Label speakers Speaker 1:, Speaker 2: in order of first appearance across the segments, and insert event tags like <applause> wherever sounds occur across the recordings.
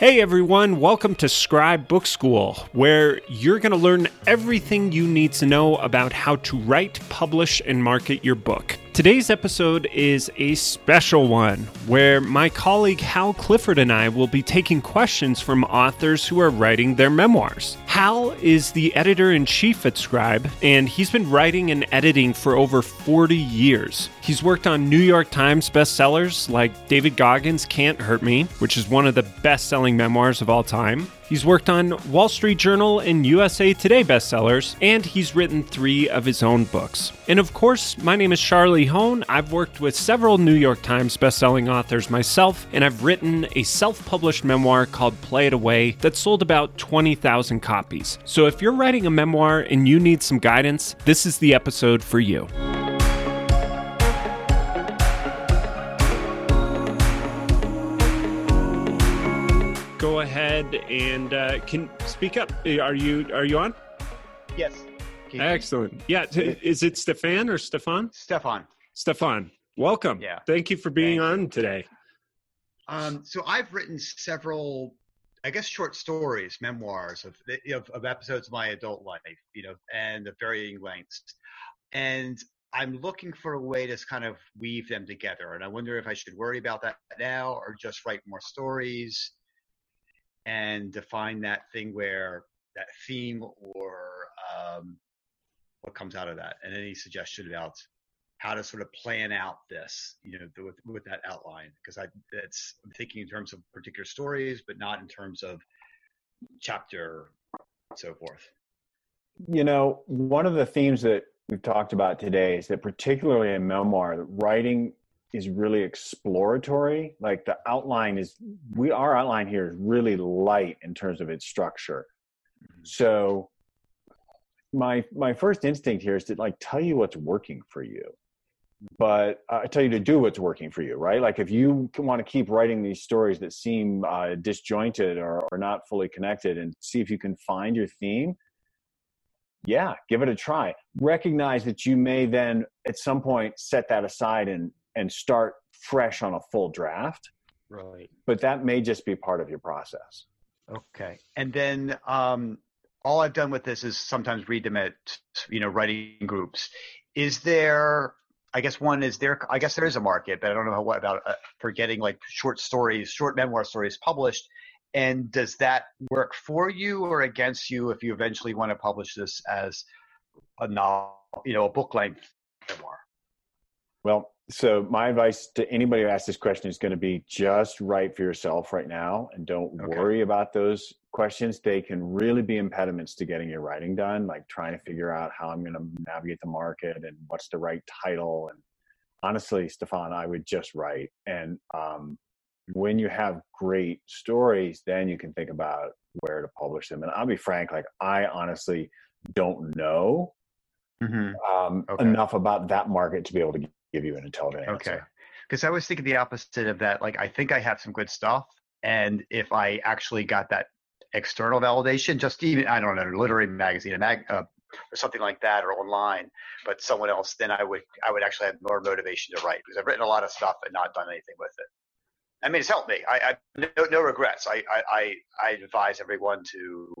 Speaker 1: Hey everyone, welcome to Scribe Book School, where you're going to learn everything you need to know about how to write, publish, and market your book. Today's episode is a special one where my colleague Hal Clifford and I will be taking questions from authors who are writing their memoirs. Hal is the editor in chief at Scribe, and he's been writing and editing for over 40 years. He's worked on New York Times bestsellers like David Goggins' Can't Hurt Me, which is one of the best selling memoirs of all time. He's worked on Wall Street Journal and USA Today bestsellers, and he's written three of his own books. And of course, my name is Charlie Hoehn. I've worked with several New York Times bestselling authors myself, and I've written a self published memoir called Play It Away that sold about 20,000 copies. So if you're writing a memoir and you need some guidance, this is the episode for you. Ahead and uh, can speak up. Are you are you on?
Speaker 2: Yes.
Speaker 1: Excellent. Yeah. t- Is it Stefan or Stefan?
Speaker 2: Stefan.
Speaker 1: Stefan, welcome.
Speaker 2: Yeah.
Speaker 1: Thank you for being
Speaker 2: Thank you.
Speaker 1: on today.
Speaker 2: Um, so I've written several, I guess, short stories, memoirs of, of of episodes of my adult life, you know, and of varying lengths. And I'm looking for a way to kind of weave them together. And I wonder if I should worry about that now or just write more stories and define that thing where that theme or um, what comes out of that. And any suggestion about how to sort of plan out this, you know, with, with that outline, because I, it's, I'm thinking in terms of particular stories, but not in terms of chapter, so forth.
Speaker 3: You know, one of the themes that we've talked about today is that, particularly in memoir, writing is really exploratory. Like the outline is, we our outline here is really light in terms of its structure. So, my my first instinct here is to like tell you what's working for you, but I tell you to do what's working for you, right? Like if you want to keep writing these stories that seem uh, disjointed or, or not fully connected, and see if you can find your theme yeah give it a try recognize that you may then at some point set that aside and and start fresh on a full draft
Speaker 2: Right.
Speaker 3: but that may just be part of your process
Speaker 2: Okay. And then um, all I've done with this is sometimes read them at you know writing groups. Is there? I guess one is there. I guess there is a market, but I don't know what about uh, for getting like short stories, short memoir stories published. And does that work for you or against you if you eventually want to publish this as a novel, you know, a book length memoir?
Speaker 3: well so my advice to anybody who asks this question is going to be just write for yourself right now and don't
Speaker 2: Okay.
Speaker 3: worry about those questions they can really be impediments to getting your writing done like trying to figure out how i'm going to navigate the market and what's the right title and honestly stefan i would just write and um, when you have great stories then you can think about where to publish them and i'll be frank like i honestly don't know
Speaker 2: Mm-hmm.
Speaker 3: um,
Speaker 2: Okay.
Speaker 3: enough about that market to be able to give you an intelligent answer.
Speaker 2: Okay. Because I was thinking the opposite of that. Like, I think I have some good stuff. And if I actually got that external validation, just even, I don't know, a literary magazine, a mag, uh, or something like that, or online, but someone else, then I would, I would actually have more motivation to write because I've written a lot of stuff and not done anything with it. I mean, it's helped me. I, I no, no regrets. I, I, I, advise everyone to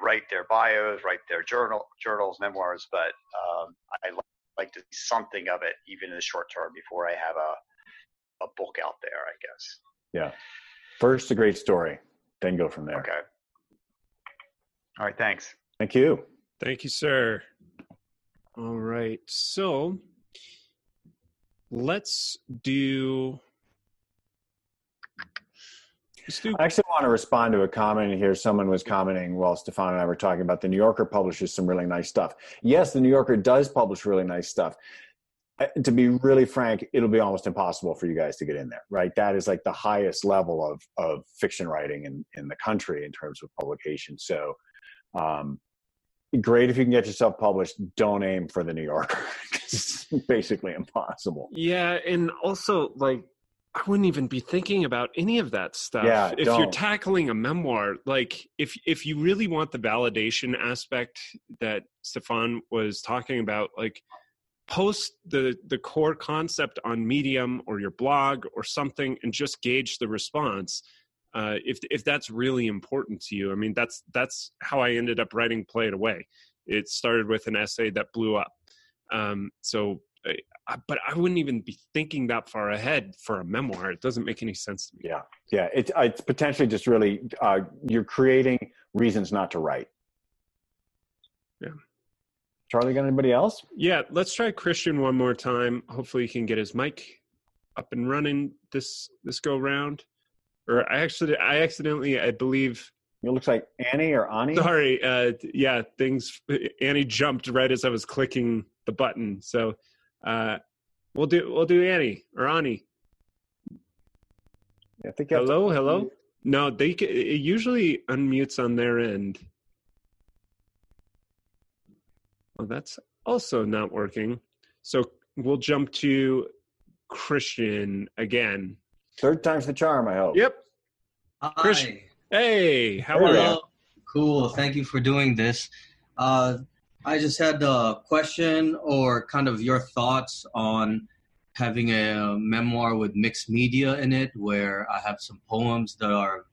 Speaker 2: write their bios, write their journal, journals, memoirs, but um, I li- like to see something of it even in the short term before I have a a book out there, I guess.
Speaker 3: Yeah. First, a great story, then go from there.
Speaker 2: Okay. All right, thanks.
Speaker 3: Thank you.
Speaker 1: Thank you, sir. All right. So let's do.
Speaker 3: I actually want to respond to a comment here. Someone was commenting while Stefan and I were talking about the New Yorker publishes some really nice stuff. Yes, the New Yorker does publish really nice stuff. To be really frank, it'll be almost impossible for you guys to get in there, right? That is like the highest level of of fiction writing in in the country in terms of publication. So, um, great if you can get yourself published. Don't aim for the New Yorker. <laughs> it's basically impossible.
Speaker 1: Yeah, and also like I wouldn't even be thinking about any of that stuff.
Speaker 3: Yeah,
Speaker 1: if you're tackling a memoir, like if if you really want the validation aspect that Stefan was talking about, like post the the core concept on Medium or your blog or something and just gauge the response. uh, if if that's really important to you. I mean, that's that's how I ended up writing Play It Away. It started with an essay that blew up. Um, so, but I wouldn't even be thinking that far ahead for a memoir. It doesn't make any sense to me.
Speaker 3: Yeah, yeah. It's it's potentially just really uh, you're creating reasons not to write.
Speaker 1: Yeah.
Speaker 3: Charlie, got anybody else?
Speaker 1: Yeah, let's try Christian one more time. Hopefully, he can get his mic up and running this this go round. Or I actually, I accidentally, I believe.
Speaker 3: It looks like Annie or Annie.
Speaker 1: Sorry, uh, yeah, things. Annie jumped right as I was clicking the button, so uh, we'll do we'll do Annie or Ani.
Speaker 3: I think
Speaker 1: hello, hello. No, they it usually unmutes on their end. Well, that's also not working. So we'll jump to Christian again.
Speaker 3: Third time's the charm, I hope.
Speaker 1: Yep.
Speaker 4: Hi.
Speaker 1: Christian. Hey, how
Speaker 3: There
Speaker 1: are
Speaker 3: you
Speaker 1: you?
Speaker 4: Cool. Thank you for doing this. Uh, I just had a question or kind of your thoughts on having a memoir with mixed media in it, where I have some poems that are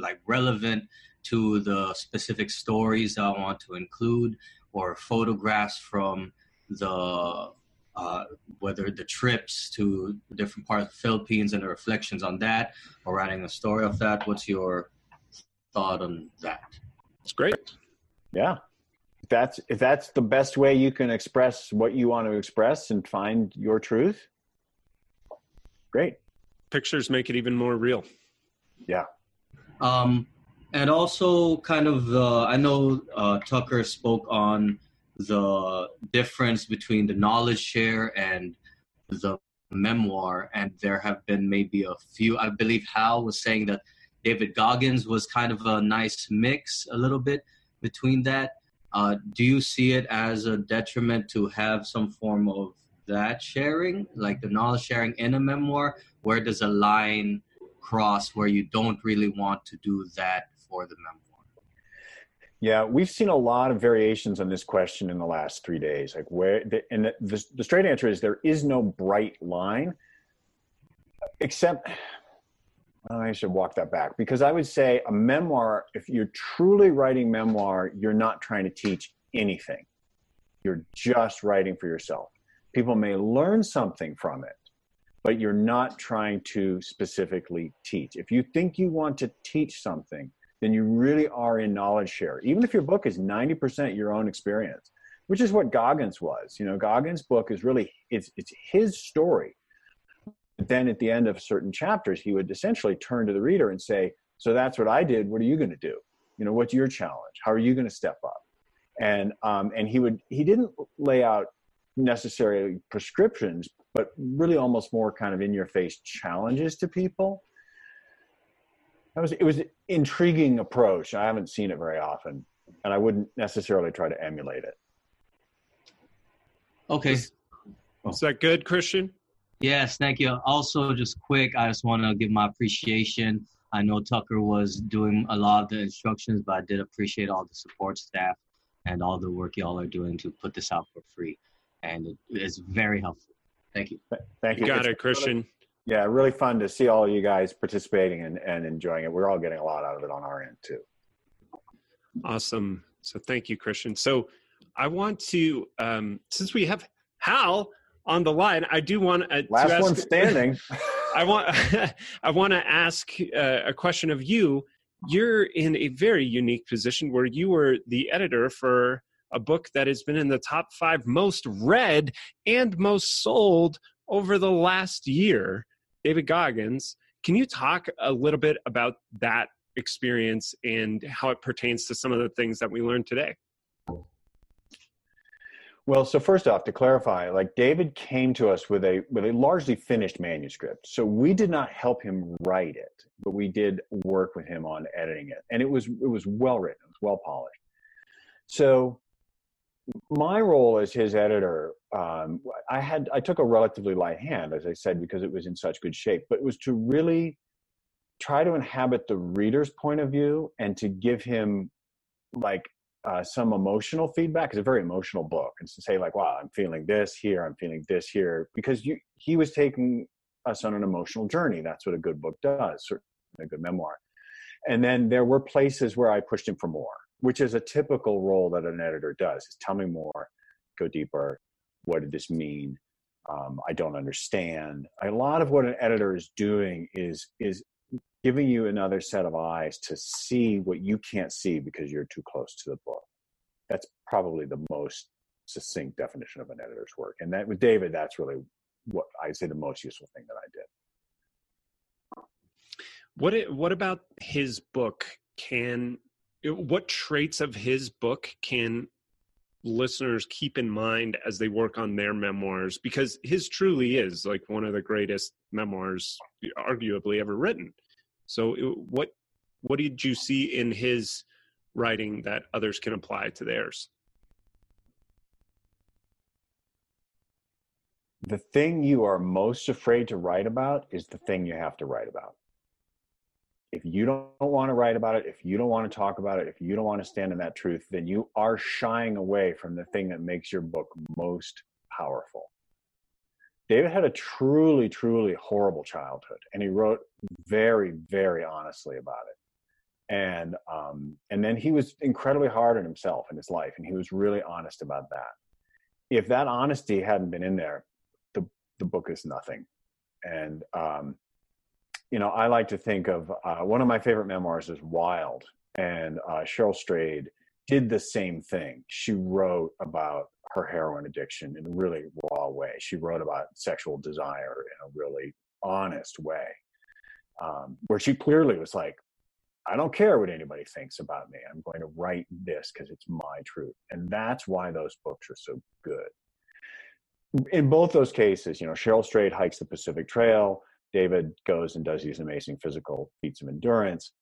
Speaker 4: like relevant to the specific stories that I want to include, or photographs from the uh, whether the trips to different parts of the Philippines and the reflections on that, or writing a story of that. What's your thought on that?
Speaker 1: It's great.
Speaker 3: Yeah. If that's if that's the best way you can express what you want to express and find your truth. Great.
Speaker 1: Pictures make it even more real.
Speaker 3: Yeah.
Speaker 4: Um, and also, kind of the I know uh, Tucker spoke on the difference between the knowledge share and the memoir, and there have been maybe a few. I believe Hal was saying that David Goggins was kind of a nice mix, a little bit between that. Uh, do you see it as a detriment to have some form of that sharing, like the knowledge sharing in a memoir? Where does a line cross where you don't really want to do that for the memoir?
Speaker 3: Yeah, we've seen a lot of variations on this question in the last three days. Like where, the, and the, the, the straight answer is there is no bright line, except I should walk that back because I would say a memoir. If you're truly writing memoir, you're not trying to teach anything. You're just writing for yourself. People may learn something from it, but you're not trying to specifically teach. If you think you want to teach something, then you really are in knowledge share. Even if your book is 90% your own experience, which is what Goggins was. You know, Goggins' book is really it's it's his story. But then at the end of certain chapters, he would essentially turn to the reader and say, "So that's what I did. What are you going to do? You know, what's your challenge? How are you going to step up?" And um, and he would he didn't lay out necessarily prescriptions, but really almost more kind of in your face challenges to people that was it was an intriguing approach. I haven't seen it very often, and I wouldn't necessarily try to emulate it.
Speaker 4: Okay.
Speaker 1: Is that good, Christian?
Speaker 4: Yes, thank you. Also, just quick, I just want to give my appreciation. I know Tucker was doing a lot of the instructions, but I did appreciate all the support staff and all the work y'all are doing to put this out for free. And it is very helpful. Thank you.
Speaker 3: Thank you.
Speaker 1: You got
Speaker 3: It's
Speaker 1: it, Christian.
Speaker 3: yeah, really fun to see all you guys participating and, and enjoying it. We're all getting a lot out of it on our end too.
Speaker 1: Awesome. So thank you, Christian. So I want to, um, since we have Hal on the line, I do want uh, to
Speaker 3: Last
Speaker 1: ask,
Speaker 3: one standing. <laughs> <laughs>
Speaker 1: I want <laughs> I want to ask uh, a question of you. You're in a very unique position where you were the editor for a book that has been in the top five most read and most sold over the last year. David Goggins. Can you talk a little bit about that experience and how it pertains to some of the things that we learned today?
Speaker 3: Well, so first off, to clarify, like David came to us with a with a largely finished manuscript. So we did not help him write it, but we did work with him on editing it, and it was it was well written, it was well polished. So my role as his editor, um, I had I took a relatively light hand, as I said, because it was in such good shape. But it was to really try to inhabit the reader's point of view and to give him like uh, some emotional feedback. It's a very emotional book, and to say like, "Wow, I'm feeling this here. I'm feeling this here," because you, he was taking us on an emotional journey. That's what a good book does. a good memoir. And then there were places where I pushed him for more, which is a typical role that an editor does: is tell me more, go deeper. What did this mean? Um, I don't understand. A lot of what an editor is doing is is giving you another set of eyes to see what you can't see because you're too close to the book. That's probably the most succinct definition of an editor's work. And that with David, that's really what I'd say the most useful thing that I did.
Speaker 1: What it, what about his book can what traits of his book can listeners keep in mind as they work on their memoirs because his truly is like one of the greatest memoirs arguably ever written so what what did you see in his writing that others can apply to theirs
Speaker 3: the thing you are most afraid to write about is the thing you have to write about. If you don't want to write about it, if you don't want to talk about it, if you don't want to stand in that truth, then you are shying away from the thing that makes your book most powerful. David had a truly, truly horrible childhood, and he wrote very, very honestly about it. And um, and then he was incredibly hard on himself in his life, and he was really honest about that. If that honesty hadn't been in there, the the book is nothing. And, um, you know, I like to think of uh, one of my favorite memoirs is Wild, and uh, Cheryl Strayed did the same thing. She wrote about her heroin addiction in a really raw way. She wrote about sexual desire in a really honest way, um, where she clearly was like, I don't care what anybody thinks about me. I'm going to write this because it's my truth. And that's why those books are so good in both those cases, you know, Cheryl Strayed hikes the Pacific Trail. David goes and does these amazing physical feats of endurance.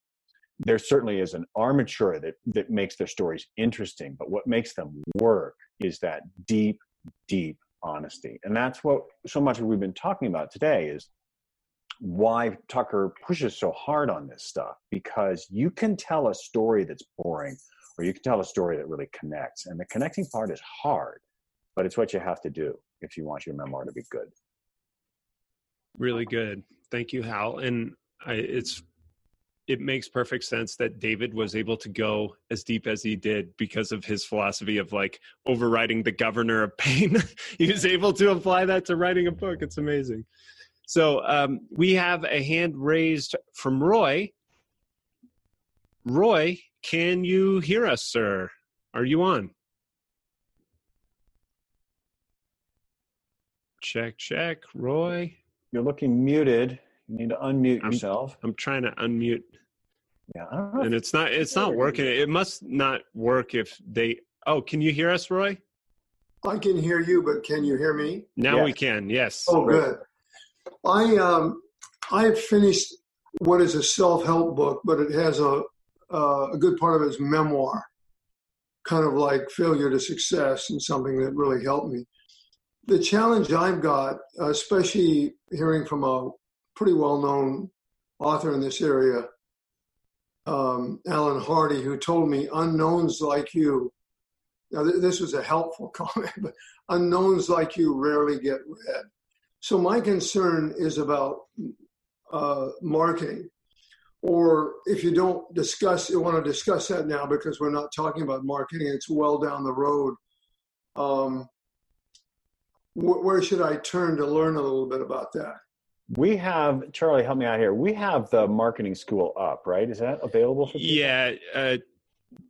Speaker 3: There certainly is an armature that that makes their stories interesting, but what makes them work is that deep, deep honesty, and that's what so much of we've been talking about today is why Tucker pushes so hard on this stuff because you can tell a story that's boring, or you can tell a story that really connects, and the connecting part is hard, but it's what you have to do if you want your memoir to be good.
Speaker 1: Really good. Thank you, Hal. And I, it's it makes perfect sense that David was able to go as deep as he did because of his philosophy of like overriding the governor of pain. <laughs> he was able to apply that to writing a book. It's amazing. So um, we have a hand raised from Roy. Roy, can you hear us, sir? Are you on? Check, check. Roy.
Speaker 3: You're looking muted. You need to unmute
Speaker 1: I'm,
Speaker 3: yourself.
Speaker 1: I'm trying to unmute.
Speaker 3: Yeah.
Speaker 1: And it's not it's not working. It must not work if they Oh, can you hear us, Roy?
Speaker 5: I can hear you, but can you hear me?
Speaker 1: Now
Speaker 3: yes.
Speaker 1: we can. Yes.
Speaker 5: Oh, good. I um I have finished what is a self-help book, but it has a uh, a good part of it is memoir, kind of like failure to success, and something that really helped me the challenge I've got, especially hearing from a pretty well known author in this area, um, Alan Hardy, who told me unknowns like you. Now, th- this was a helpful <laughs> comment, but unknowns like you rarely get read. So, my concern is about uh, marketing. Or if you don't discuss, you want to discuss that now because we're not talking about marketing, it's well down the road. Um, where should I turn to learn a little bit about that?
Speaker 3: We have Charlie. Help me out here. We have the marketing school up, right? Is that available for people?
Speaker 1: Yeah, uh,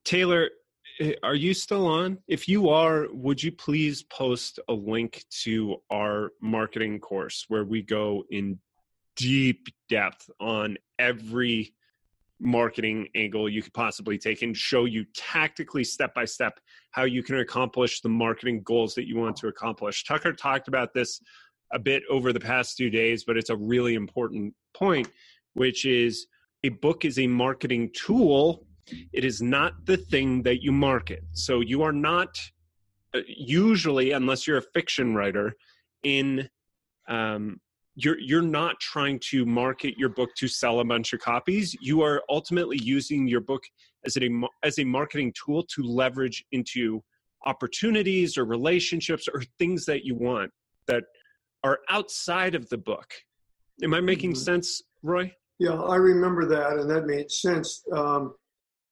Speaker 1: Taylor, are you still on? If you are, would you please post a link to our marketing course where we go in deep depth on every marketing angle you could possibly take and show you tactically step by step how you can accomplish the marketing goals that you want to accomplish. Tucker talked about this a bit over the past few days, but it's a really important point, which is a book is a marketing tool. It is not the thing that you market. So you are not uh, usually, unless you're a fiction writer, in um, you're you're not trying to market your book to sell a bunch of copies you are ultimately using your book as a as a marketing tool to leverage into opportunities or relationships or things that you want that are outside of the book am i making mm-hmm. sense roy
Speaker 5: Yeah, I remember that, and that made sense. Um,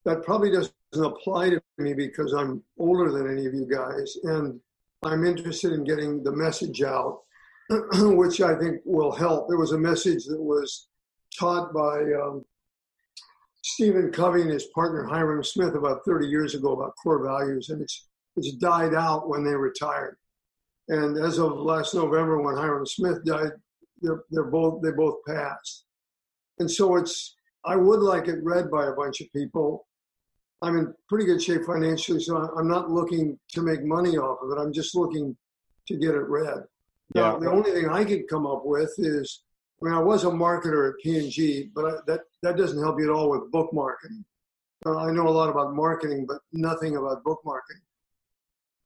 Speaker 5: that probably doesn't apply to me because I'm older than any of you guys, and I'm interested in getting the message out, <clears throat> which I think will help. There was a message that was taught by um, Stephen Covey and his partner Hyrum Smith about 30 years ago about core values, and it's it's died out when they retired. And as of last November, when Hyrum Smith died, they're, they're both they both passed. And so it's I would like it read by a bunch of people. I'm in pretty good shape financially, so I'm not looking to make money off of it. I'm just looking to get it read. Yeah. Now, the only thing I could come up with is, I mean, I was a marketer at P&G, but I, that that doesn't help you at all with book marketing. Uh, I know a lot about marketing, but nothing about book marketing.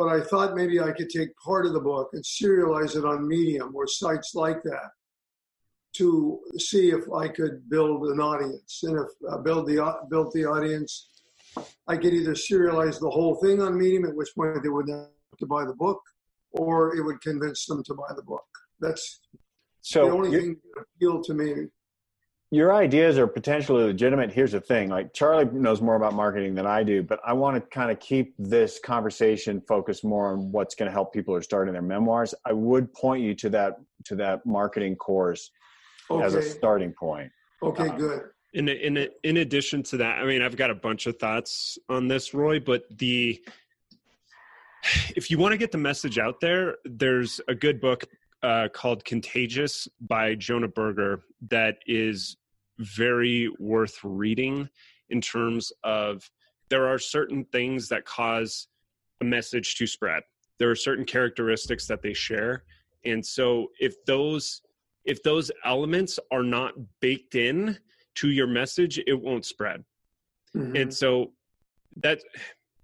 Speaker 5: But I thought maybe I could take part of the book and serialize it on Medium or sites like that to see if I could build an audience. And if I build the built the audience, I could either serialize the whole thing on Medium, at which point they would have to buy the book, or it would convince them to buy the book. That's so the only thing that appealed to me
Speaker 3: your ideas are potentially legitimate. Here's the thing like Charlie knows more about marketing than I do, but I want to kind of keep this conversation focused more on what's going to help people who are starting their memoirs. I would point you to that to that marketing course okay. as a starting point.
Speaker 5: Okay, um, good.
Speaker 1: In in in addition to that, I mean, I've got a bunch of thoughts on this, Roy. But the if you want to get the message out there, there's a good book uh, called Contagious by Jonah Berger that is very worth reading in terms of there are certain things that cause a message to spread. There are certain characteristics that they share. And so if those if those elements are not baked in to your message, it won't spread. Mm-hmm. And so that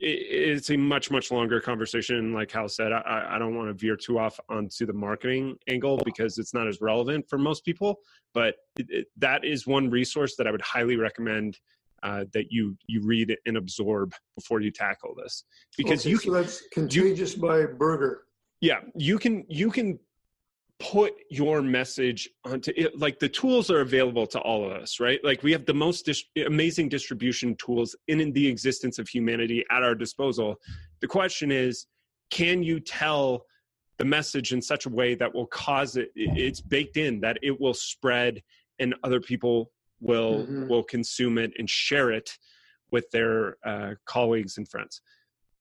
Speaker 1: it's a much much longer conversation like hal said. I, I don't want to veer too off onto the marketing angle because it's not as relevant for most people but it, it, that is one resource that i would highly recommend uh, that you you read and absorb before you tackle this. Because
Speaker 5: okay,
Speaker 1: you
Speaker 5: can, so that's contagious you, by Berger
Speaker 1: yeah you can you can put your message onto it like the tools are available to all of us right? Like we have the most dis- amazing distribution tools in, in the existence of humanity at our disposal. The question is can you tell the message in such a way that will cause it it's baked in that it will spread and other people will mm-hmm. will consume it and share it with their uh, colleagues and friends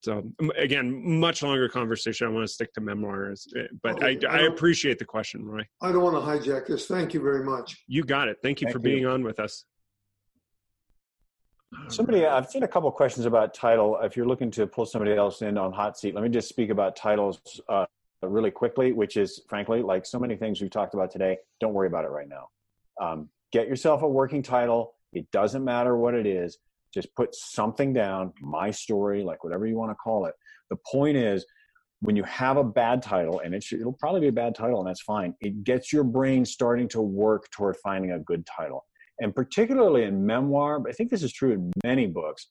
Speaker 1: so again, much longer conversation. I want to stick to memoirs, eh, but okay. I, I, appreciate the question, Roy.
Speaker 5: I don't want to hijack this. Thank you very much.
Speaker 1: You got it. Thank you Thank for being on with us.
Speaker 3: Somebody, I've seen a couple questions about title. If you're looking to pull somebody else in on hot seat, let me just speak about titles uh, really quickly. Which is, frankly, like so many things we've talked about today. Don't worry about it right now. Um, get yourself a working title. It doesn't matter what it is just put something down, my story, like whatever you want to call it. The point is, when you have a bad title, and it should, it'll probably be a bad title, and that's fine, it gets your brain starting to work toward finding a good title. And particularly in memoir, but I think this is true in many books,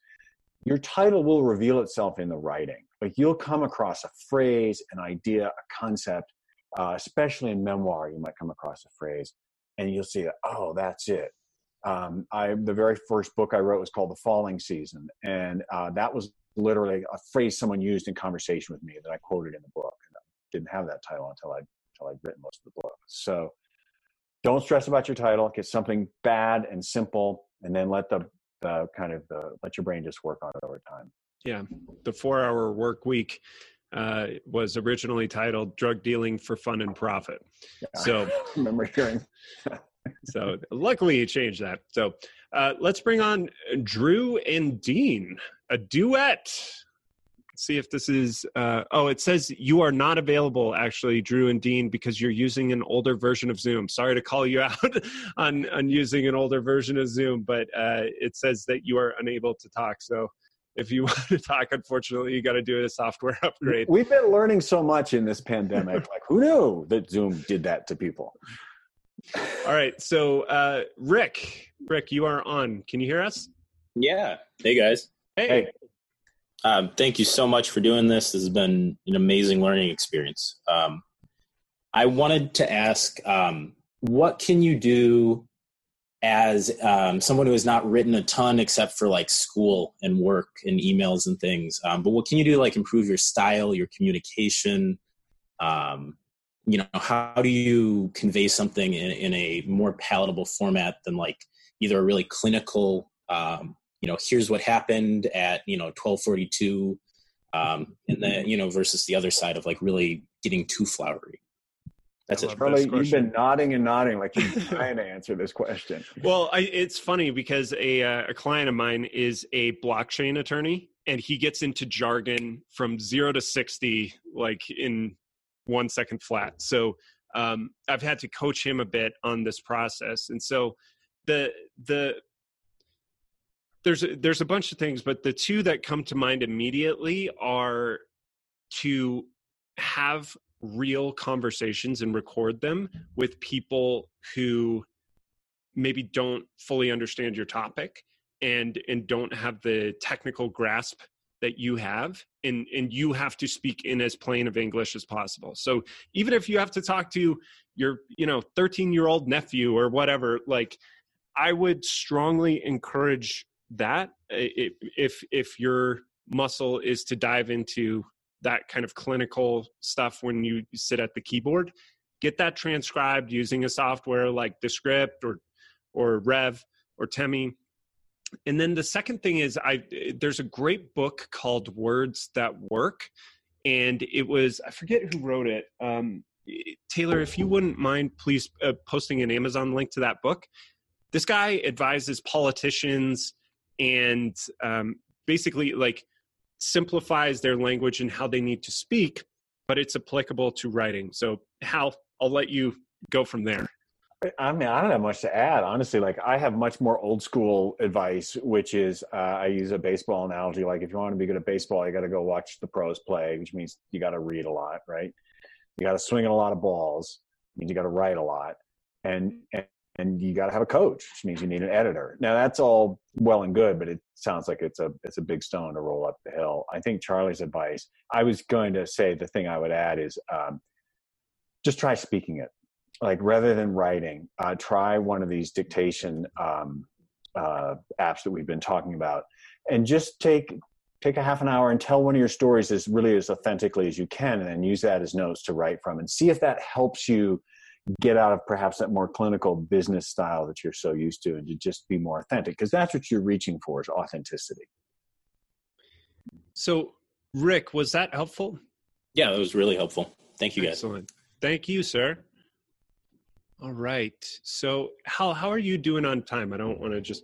Speaker 3: your title will reveal itself in the writing. Like you'll come across a phrase, an idea, a concept, uh, especially in memoir, you might come across a phrase and you'll see oh, that's it um, I the very first book I wrote was called The Falling Season, and uh, that was literally a phrase someone used in conversation with me that I quoted in the book. And I didn't have that title until I until I'd written most of the book. So don't stress about your title. Get something bad and simple, and then let the the kind of the let your brain just work on it over time.
Speaker 1: Yeah, the four hour work week uh, was originally titled "Drug Dealing for Fun and Profit." Yeah, so I <laughs>
Speaker 3: remember hearing <laughs>
Speaker 1: so luckily he changed that. So uh, let's bring on Drew and Dean, a duet. Let's see if this is. Uh, oh, it says you are not available, actually, Drew and Dean, because you're using an older version of Zoom. Sorry to call you <laughs> out on on using an older version of Zoom, but uh, it says that you are unable to talk. So if you <laughs> want to talk, unfortunately, you got to do a software <laughs> upgrade.
Speaker 3: We've been learning so much in this pandemic. like, who knew that Zoom did that to people?
Speaker 1: All right. So, uh, Rick, Rick, you are on. Can you hear us?
Speaker 6: Yeah. Hey, guys.
Speaker 1: Hey. hey.
Speaker 6: Um, thank you so much for doing this. This has been an amazing learning experience. Um, I wanted to ask, um, what can you do as um, someone who has not written a ton except for like school and work and emails and things. Um, but what can you do to like improve your style, your communication? Um, you know, how do you convey something in, in, a more palatable format than like either a really clinical, um, you know, here's what happened at you know 1242, um, and then you know versus the other side of like really getting too flowery. That's it.
Speaker 3: Charlie, you've been nodding and nodding like you're <laughs> trying to answer this question.
Speaker 1: Well, I, it's funny because a, uh, a client of mine is a blockchain attorney, and he gets into jargon from zero to sixty like in one second flat. So um, I've had to coach him a bit on this process, and so the the there's there's a bunch of things, but the two that come to mind immediately are to have real conversations and record them with people who maybe don't fully understand your topic and and don't have the technical grasp that you have and and you have to speak in as plain of english as possible. So even if you have to talk to your you know 13 year old nephew or whatever like i would strongly encourage that if if your muscle is to dive into that kind of clinical stuff when you sit at the keyboard get that transcribed using a software like descript or or rev or temi and then the second thing is i there's a great book called words that work and it was i forget who wrote it um, taylor if you wouldn't mind please uh, posting an amazon link to that book this guy advises politicians and um, basically like simplifies their language and how they need to speak, but it's applicable to writing. So, Hal, I'll let you go from there.
Speaker 3: I mean, I don't have much to add, honestly. Like, I have much more old school advice, which is uh, I use a baseball analogy. Like, if you want to be good at baseball, you got to go watch the pros play, which means you got to read a lot, right? You got to swing at a lot of balls, means you got to write a lot, and, and and you got to have a coach, which means you need an editor. Now that's all well and good, but it sounds like it's a it's a big stone to roll up the hill. I think Charlie's advice. I was going to say the thing I would add is um, just try speaking it, like rather than writing. Uh, try one of these dictation um, uh, apps that we've been talking about, and just take take a half an hour and tell one of your stories as really as authentically as you can, and then use that as notes to write from, and see if that helps you get out of perhaps that more clinical business style that you're so used to and to just be more authentic because that's what you're reaching for is authenticity.
Speaker 1: So rick was that helpful?
Speaker 6: Yeah that was really helpful. Thank you guys.
Speaker 1: Excellent. Thank you sir all right. So how how are you doing on time? I don't want to just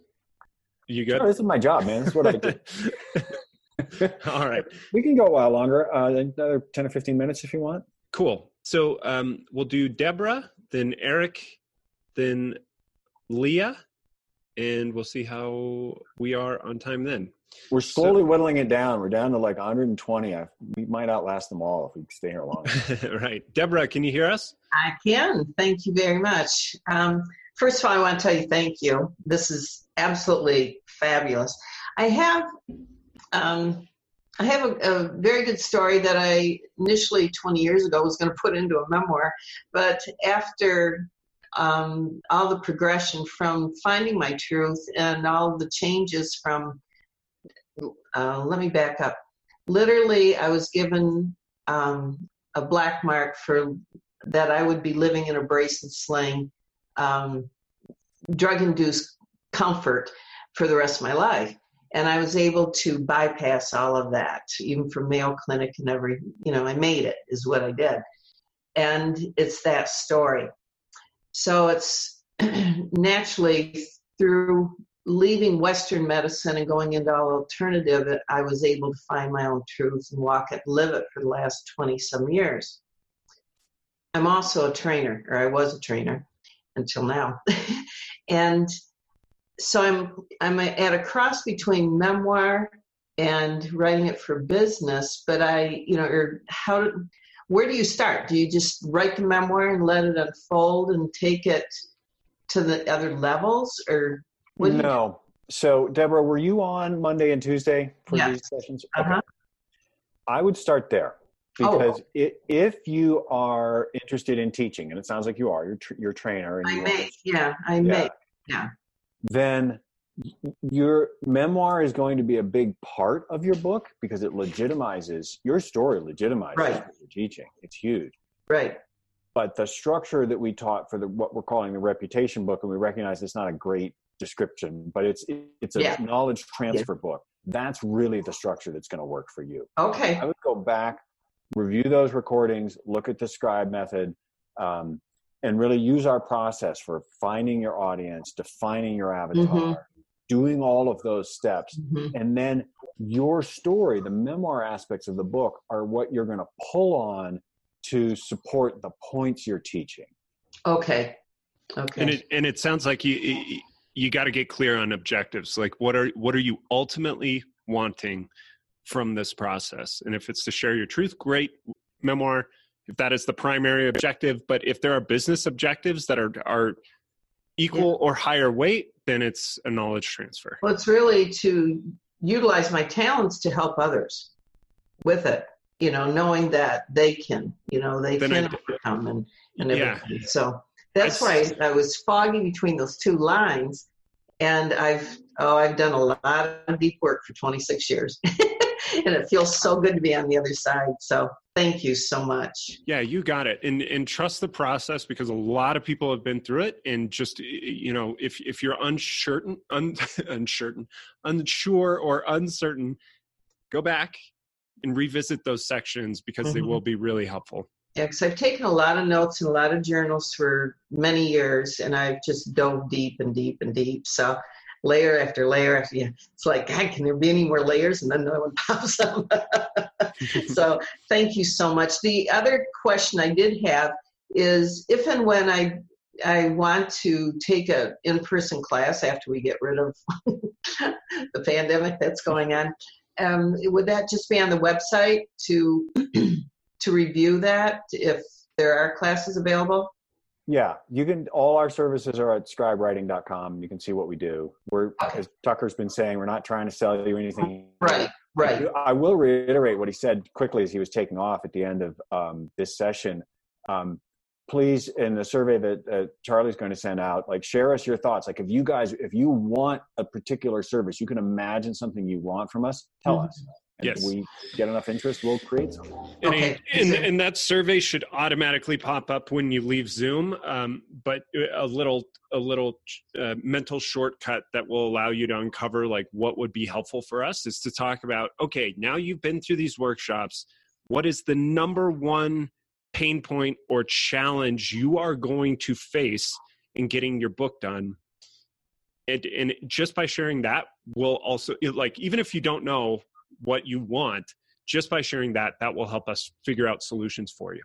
Speaker 1: you good
Speaker 3: oh, this is my job man. This is what i do. <laughs>
Speaker 1: All right. <laughs>
Speaker 3: We can go a while longer uh, another 10 or 15 minutes if you want.
Speaker 1: Cool. So um, we'll do deborah then Eric, then Leah, and we'll see how we are on time then.
Speaker 3: We're slowly so, whittling it down. We're down to like 120. I, we might outlast them all if we stay here long. <laughs>
Speaker 1: right. Deborah, can you hear us?
Speaker 7: I can. Thank you very much. Um, first of all, I want to tell you thank you. This is absolutely fabulous. I have um, I have a, a, very good story that I initially 20 years ago was going to put into a memoir, but after um, all the progression from finding my truth and all the changes from, uh, let me back up. Literally, I was given um, a black mark for that I would be living in a brace and sling, um, drug induced comfort for the rest of my life and I was able to bypass all of that, even from Mayo Clinic and every, you know, I made it is what I did. And it's that story. So it's <clears throat> naturally through leaving Western medicine and going into all alternative, I was able to find my own truth and walk it, live it for the last 20 some years. I'm also a trainer, or I was a trainer until now. <laughs> and so I'm I'm at a cross between memoir and writing it for business. But I, you know, or how where do you start? Do you just write the memoir and let it unfold and take it to the other levels, or
Speaker 3: no? So, Deborah, were you on Monday and Tuesday for these sessions?
Speaker 7: Okay. Uh-huh.
Speaker 3: I would start there
Speaker 7: oh,
Speaker 3: because oh. it, if you are interested in teaching, and it sounds like you are, you're, tr- you're a trainer. And
Speaker 7: I
Speaker 3: you
Speaker 7: may, yeah, I
Speaker 3: yeah.
Speaker 7: may, yeah
Speaker 3: then your memoir is going to be a big part of your book because it legitimizes your story legitimizes
Speaker 7: Right.
Speaker 3: what you're teaching it's huge
Speaker 7: Right.
Speaker 3: but the structure that we taught for the what we're calling the reputation book and we recognize it's not a great description but it's it's a
Speaker 7: Yeah.
Speaker 3: knowledge transfer book that's really the structure that's going to work for you
Speaker 7: Okay.
Speaker 3: i would go back review those recordings look at the scribe method um, and really use our process for finding your audience defining your avatar
Speaker 7: Mhm.
Speaker 3: Doing all of those steps
Speaker 7: Mhm.
Speaker 3: and then your story the memoir aspects of the book are what you're going to pull on to support the points you're teaching
Speaker 7: Okay. Okay.
Speaker 1: and it and it sounds like you you, you got to get clear on objectives like what are what are you ultimately wanting from this process and if it's to share your truth great memoir if that is the primary objective but if there are business objectives that are are equal or higher weight then it's a knowledge transfer
Speaker 7: Well, it's really to utilize my talents to help others with it. You know, knowing that they can, you know, they
Speaker 1: Then
Speaker 7: can overcome and and
Speaker 1: Yeah.
Speaker 7: everything. So that's why I was foggy between those two lines. And I've oh, I've done a lot of deep work for 26 years, <laughs> and it feels so good to be on the other side. So thank you so much.
Speaker 1: Yeah, you got it. And and trust the process because a lot of people have been through it and just you know, if if you're uncertain un, <laughs> uncertain, unsure or uncertain, go back and revisit those sections because they
Speaker 7: Mhm.
Speaker 1: will be really helpful.
Speaker 7: Yeah, because I've taken a lot of notes and a lot of journals for many years, and I've just dove deep and deep and deep. So layer after layer after yeah, it's like, God, can there be any more layers? And then another one <laughs> pops up. <laughs> so thank you so much. The other question I did have is if and when I I want to take a in-person class after we get rid of <laughs> the pandemic that's going on. Um, would that just be on the website to <clears throat> to review that if there are classes available?
Speaker 3: Yeah you can all our services are at scribewriting.com you can see what we do we're
Speaker 7: Okay.
Speaker 3: as tucker's been saying we're not trying to sell you anything
Speaker 7: Right, right.
Speaker 3: I will reiterate what he said quickly as he was taking off at the end of um, this session. Um, please, in the survey that uh, Charlie's going to send out, like share us your thoughts. Like if you guys, if you want a particular service, you can imagine something you want from us, tell
Speaker 7: Mhm.
Speaker 3: us. And
Speaker 1: Yes.
Speaker 3: if we get enough interest, we'll create something.
Speaker 1: And,
Speaker 7: Okay.
Speaker 1: and, and that survey should automatically pop up when you leave Zoom. Um, but a little a little uh, mental shortcut that will allow you to uncover like what would be helpful for us is to talk about okay now you've been through these workshops what is the number one pain point or challenge you are going to face in getting your book done and and just by sharing that will also like even if you don't know what you want just by sharing that that will help us figure out solutions for you.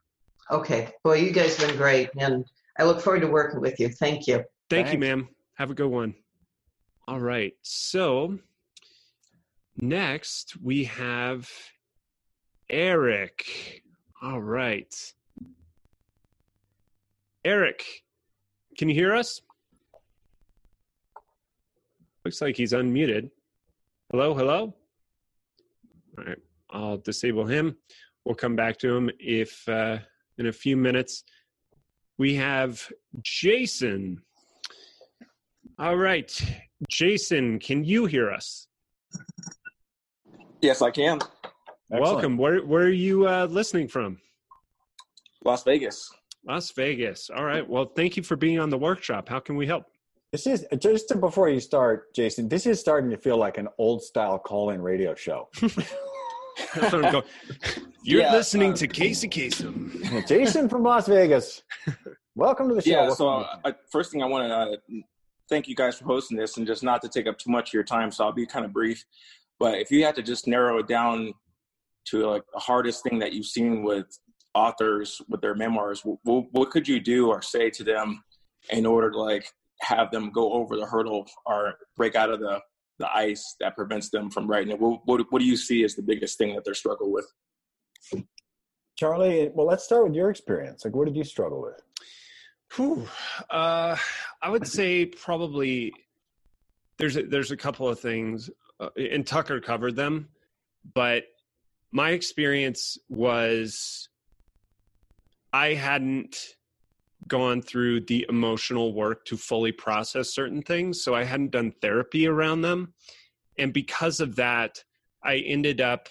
Speaker 7: Okay. Well, you guys have been great, and I look forward to working with you. Thank you.
Speaker 1: thank you ma'am. Have a good one. All right. So next we have eric. All right. Eric can you hear us? Looks like he's unmuted. Hello? Hello all right. I'll disable him. We'll come back to him if uh, in a few minutes. We have jason. All right. Jason can you hear us?
Speaker 8: Yes, I can.
Speaker 3: Excellent.
Speaker 1: welcome. Where, where are you uh, listening from?
Speaker 8: Las Vegas.
Speaker 1: las vegas. All right. Well thank you for being on the workshop. How can we help?
Speaker 3: This is just before you start, Jason. This is starting to feel like an old style call-in radio show. <laughs>
Speaker 1: That's going. You're
Speaker 8: Yeah,
Speaker 1: listening
Speaker 8: uh,
Speaker 1: to Casey Kasem. <laughs>
Speaker 3: Jason from Las Vegas. Welcome to the show.
Speaker 8: Yeah.
Speaker 3: Welcome
Speaker 8: So,
Speaker 3: to the-
Speaker 8: uh, first thing I want to uh, thank you guys for hosting this, and just not to take up too much of your time. So I'll be kind of brief. But if you had to just narrow it down to like the hardest thing that you've seen with authors with their memoirs, what, what could you do or say to them in order to like have them go over the hurdle or break out of the the ice that prevents them from writing it? What, what, what do you see as the biggest thing that they're struggling with?
Speaker 3: Charlie, well, let's start with your experience. Like, what did you struggle with?
Speaker 1: Whew. Uh, I would say probably there's a, there's a couple of things, uh, and Tucker covered them, but my experience was I hadn't gone through the emotional work to fully process certain things. So I hadn't done therapy around them. And because of that, I ended up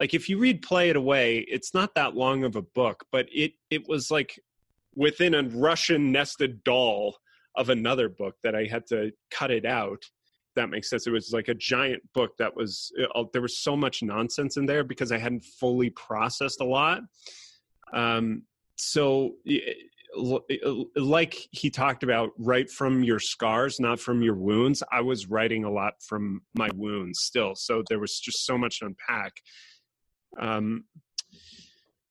Speaker 1: like if you read Play It Away, it's not that long of a book, but it it was like within a Russian nested doll of another book that I had to cut it out. That makes sense. It was like a giant book that was uh, there was so much nonsense in there because I hadn't fully processed a lot. Um, so like he talked about write from your scars not from your wounds. I was writing a lot from my wounds still so there was just so much to unpack. Um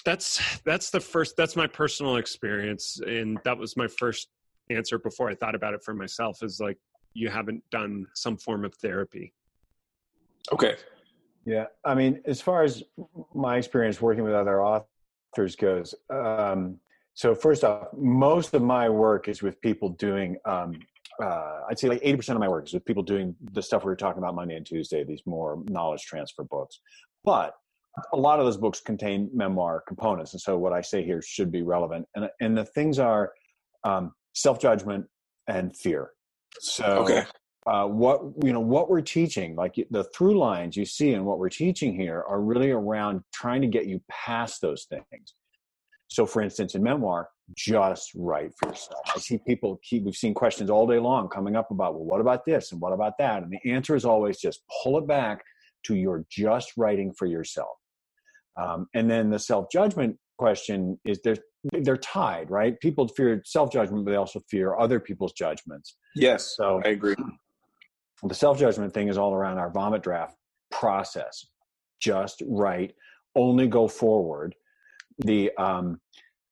Speaker 1: that's that's the first that's my personal experience and that was my first answer before i thought about it for myself is like you haven't done some form of therapy.
Speaker 8: Okay.
Speaker 3: Yeah i mean as far as my experience working with other authors goes um so first off, most of my work is with people doing. Um, uh, I'd say like eighty percent of my work is with people doing the stuff we were talking about Monday and Tuesday. These more knowledge transfer books, but a lot of those books contain memoir components, and so what I say here should be relevant. And and the things are um, self judgment and fear. So.
Speaker 8: Okay.
Speaker 3: Uh, what you know what we're teaching like the through lines you see in what we're teaching here are really around trying to get you past those things so, for instance, in memoir, just write for yourself. I see people keep, we've seen questions all day long coming up about, well, what about this and what about that? And the answer is always just pull it back to your just writing for yourself. Um, and then the self judgment question is they're, they're tied, right? People fear self judgment, but they also fear other people's judgments.
Speaker 8: Yes, so I agree. <clears throat>
Speaker 3: The self judgment thing is all around our vomit draft process. Just write, only go forward the um,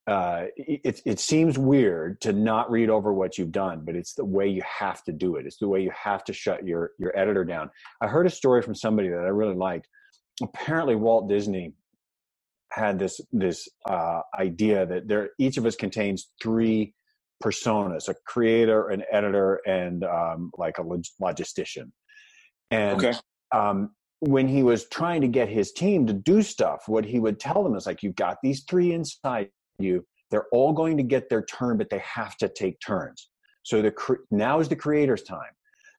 Speaker 3: uh, it, it seems weird to not read over what you've done, but it's the way you have to do it. It's the way you have to shut your your editor down. I heard a story from somebody that I really liked. Apparently, Walt Disney had this this uh, idea that there each of us contains three personas: a creator, an editor, and um, like a log- logistician. And
Speaker 8: okay.
Speaker 3: um, when he was trying to get his team to do stuff, what he would tell them is like, you've got these three inside you. They're all going to get their turn, but they have to take turns. So the now is the creator's time.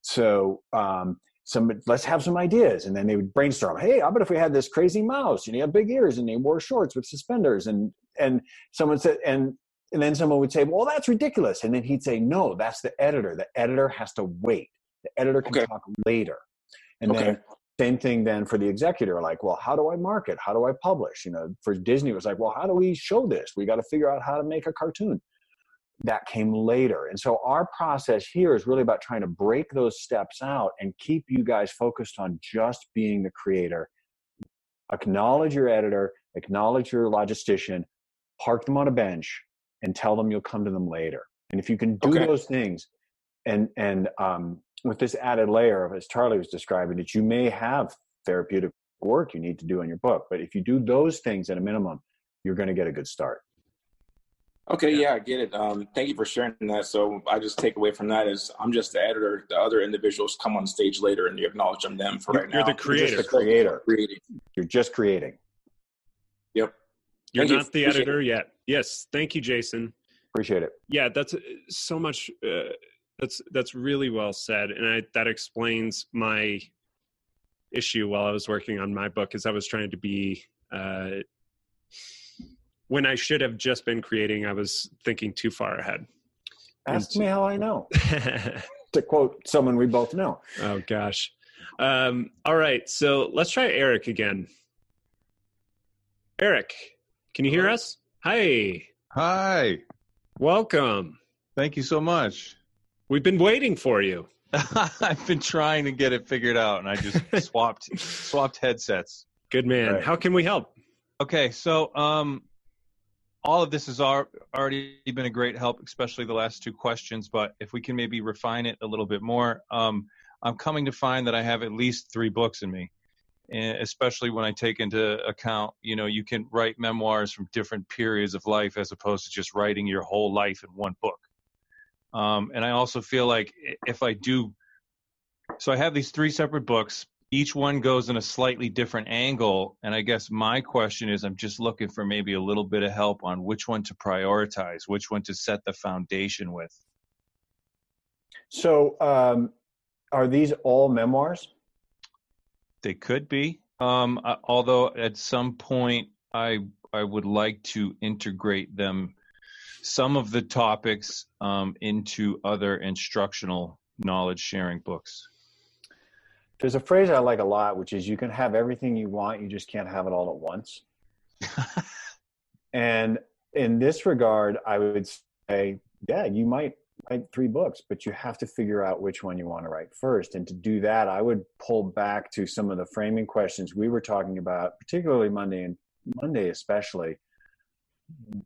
Speaker 3: So um, some let's have some ideas, and then they would brainstorm. Hey, how about if we had this crazy mouse and he had big ears and he wore shorts with suspenders? And and someone said, and and then someone would say, well, that's ridiculous. And then he'd say, no, that's the editor. The editor has to wait. The editor can okay. talk later. And okay. then same thing then for the executor like well how do i market? How do i publish? You know for disney it was like well how do we show this? We got to figure out how to make a cartoon. That came later. And so our process here is really about trying to break those steps out and keep you guys focused on just being the creator. Acknowledge your editor acknowledge your logistician park them on a bench and tell them you'll come to them later. And if you can do okay. those things and and um, with this added layer of as charlie was describing that you may have therapeutic work you need to do in your book but if you do those things at a minimum you're going to get a good start.
Speaker 8: Okay yeah. i get it. Um, thank you for sharing that. So i just take away from that is i'm just the editor. The other individuals come on stage later and you acknowledge them them for
Speaker 1: you're,
Speaker 8: right
Speaker 1: now.
Speaker 8: you're
Speaker 1: the creator
Speaker 3: you're just the creator. Creating. you're just creating.
Speaker 8: Yep.
Speaker 1: You're thank not you. the Appreciate editor it. yet. Yes thank you jason.
Speaker 3: Appreciate it.
Speaker 1: Yeah, that's uh, so much. Uh, that's that's really well said, and I, that explains my issue while I was working on my book. Is I was trying to be uh, when I should have just been creating. I was thinking too far ahead.
Speaker 3: Ask me how I know. <laughs> to quote someone we both know.
Speaker 1: Oh gosh. Um, all right, so let's try Eric again. Eric, can you hear us? Hi.
Speaker 9: Hi.
Speaker 1: Welcome.
Speaker 9: Thank you so much.
Speaker 1: We've been waiting for you. <laughs>
Speaker 9: I've been trying to get it figured out, and I just <laughs> swapped swapped headsets.
Speaker 1: Good man. Right. How can we help?
Speaker 9: Okay, so um, all of this has already been a great help, especially the last two questions. But if we can maybe refine it a little bit more, um, I'm coming to find that I have at least three books in me, and especially when I take into account, you know, you can write memoirs from different periods of life as opposed to just writing your whole life in one book. Um, and I also feel like if I do, so I have these three separate books. each one goes in a slightly different angle. And I guess my question is I'm just looking for maybe a little bit of help on which one to prioritize, which one to set the foundation with.
Speaker 3: So, um, are these all memoirs?
Speaker 9: They could be. Um, uh, although at some point I I would like to integrate them, some of the topics um, into other instructional knowledge sharing books.
Speaker 3: There's a phrase I like a lot, which is you can have everything you want, you just can't have it all at once. <laughs> and in this regard, I would say, yeah, you might write three books, but you have to figure out which one you want to write first. And to do that, I would pull back to some of the framing questions we were talking about, particularly Monday and Monday especially.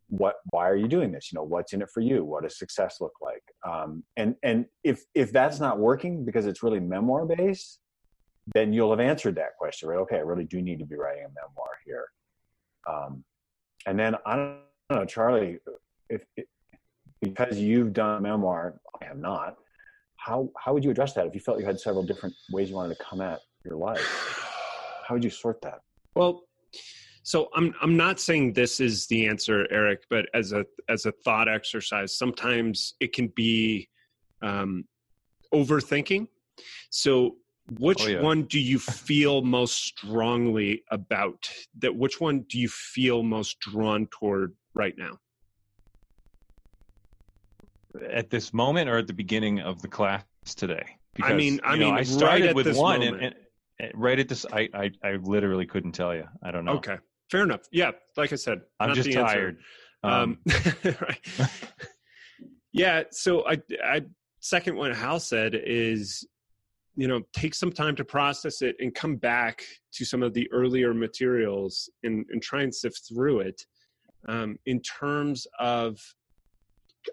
Speaker 3: What? Why are you doing this? You know, what's in it for you? What does success look like? Um, and and if if that's not working because it's really memoir based, then you'll have answered that question, right? Okay, I really do need to be writing a memoir here. Um, and then I don't know, Charlie, if, because you've done memoir, I have not. How how would you address that if you felt you had several different ways you wanted to come at your life? How would you sort that?
Speaker 1: Well, so I'm I'm not saying this is the answer, Eric, but as a as a thought exercise, sometimes it can be um, overthinking. So which oh, yeah. one do you feel most strongly about that which one do you feel most drawn toward right now?
Speaker 9: At this moment or at the beginning of the class today?
Speaker 1: Because, i mean i mean know, i started right with one and, and,
Speaker 9: and, right at this I, I i literally couldn't tell you. I don't know.
Speaker 1: Okay fair enough. Yeah like i said
Speaker 9: i'm just tired.
Speaker 1: Um, um <laughs> yeah so i i second what hal said is you know take some time to process it and come back to some of the earlier materials and, and try and sift through it. Um, in terms of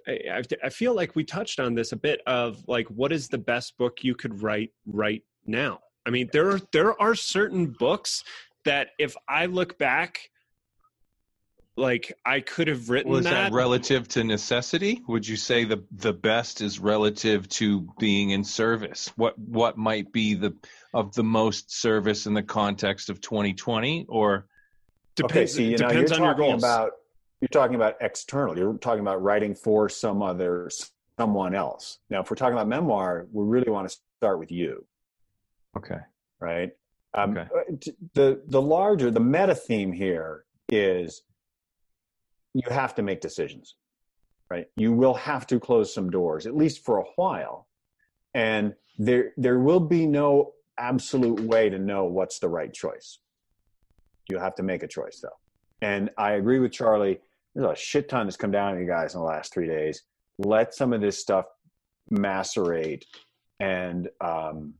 Speaker 1: I, I feel like we touched on this a bit of like what is the best book you could write right now? I mean there are there are certain books that if i look back like I could have written
Speaker 9: Was
Speaker 1: that.
Speaker 9: that relative to necessity? Would you say the the best is relative to being in service? What what might be the of the most service in the context of 2020 or
Speaker 3: depends okay, see, you know, you're talking about you're talking about external. You're talking about writing for some other someone else. Now, if we're talking about memoir, we really want to start with you.
Speaker 9: Okay.
Speaker 3: Right. Um, okay. Uh, the the larger the meta theme here is you have to make decisions, right? You will have to close some doors, at least for a while. And there, there will be no absolute way to know what's the right choice. You have to make a choice, though. And I agree with Charlie. There's a shit ton that's come down on you guys in the last three days. Let some of this stuff macerate and um,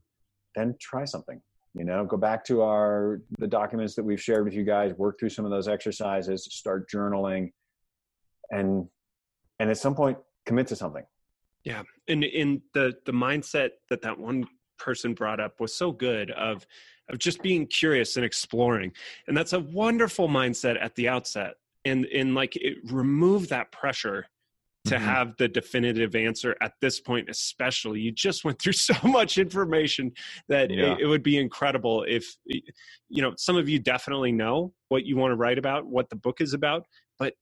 Speaker 3: then try something you know go back to our the documents that we've shared with you guys work through some of those exercises start journaling and and at some point commit to something.
Speaker 1: Yeah and in the the mindset that that one person brought up was so good of of just being curious and exploring and that's a wonderful mindset at the outset and and like it, remove that pressure to mm-hmm. have the definitive answer at this point especially you just went through <laughs> so much information that yeah. it, it, would be incredible if you know some of you definitely know what you want to write about what the book is about but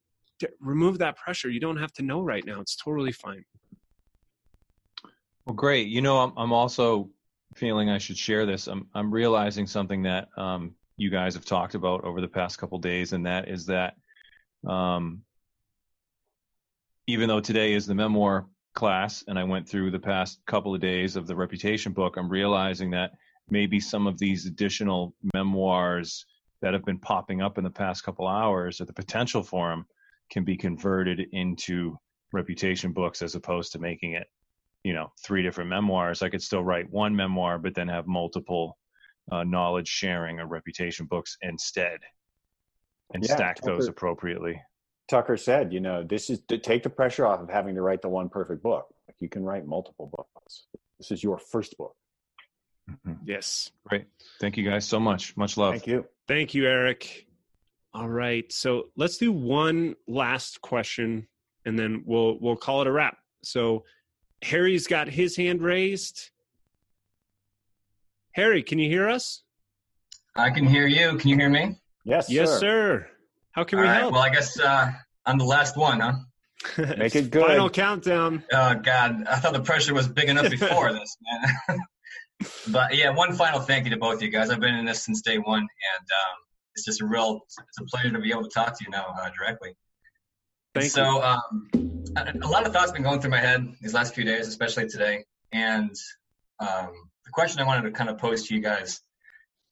Speaker 1: remove that pressure. You don't have to know right now. It's totally fine.
Speaker 9: Well, great. You know, I'm, I'm also feeling I should share this. I'm, I'm realizing something that um, you guys have talked about over the past couple days, and that is that um, even though today is the memoir class, and I went through the past couple of days of the reputation book, I'm realizing that maybe some of these additional memoirs that have been popping up in the past couple hours, or the potential for them, can be converted into reputation books as opposed to making it you know three different memoirs. I could still write one memoir but then have multiple uh, knowledge sharing or reputation books instead and yeah, stack those appropriately
Speaker 3: tucker said you know this is to take the pressure off of having to write the one perfect book like you can write multiple books this is your first book
Speaker 1: mm-hmm. yes
Speaker 9: great thank you guys so much much love
Speaker 3: thank you
Speaker 1: thank you eric all right. So let's do one last question and then we'll we'll call it a wrap. So Harry's got his hand raised. Harry, can you hear us?
Speaker 10: I can hear you. Can you hear me?
Speaker 3: Yes,
Speaker 1: Yes,
Speaker 3: sir.
Speaker 1: sir. How can
Speaker 10: All
Speaker 1: we
Speaker 10: right.
Speaker 1: help?
Speaker 10: Well, I guess uh, I'm the last one, huh? <laughs>
Speaker 3: Make it good.
Speaker 1: Final countdown.
Speaker 10: Oh God, I thought the pressure was big enough <laughs> before this, man. <laughs> but yeah, one final thank you to both of you guys. I've been in this since day one, and um, it's just a real, it's a pleasure to be able to talk to you now uh, directly.
Speaker 1: Thank
Speaker 10: so, um, a, a lot of thoughts have been going through my head these last few days, especially today. And um, the question I wanted to kind of pose to you guys,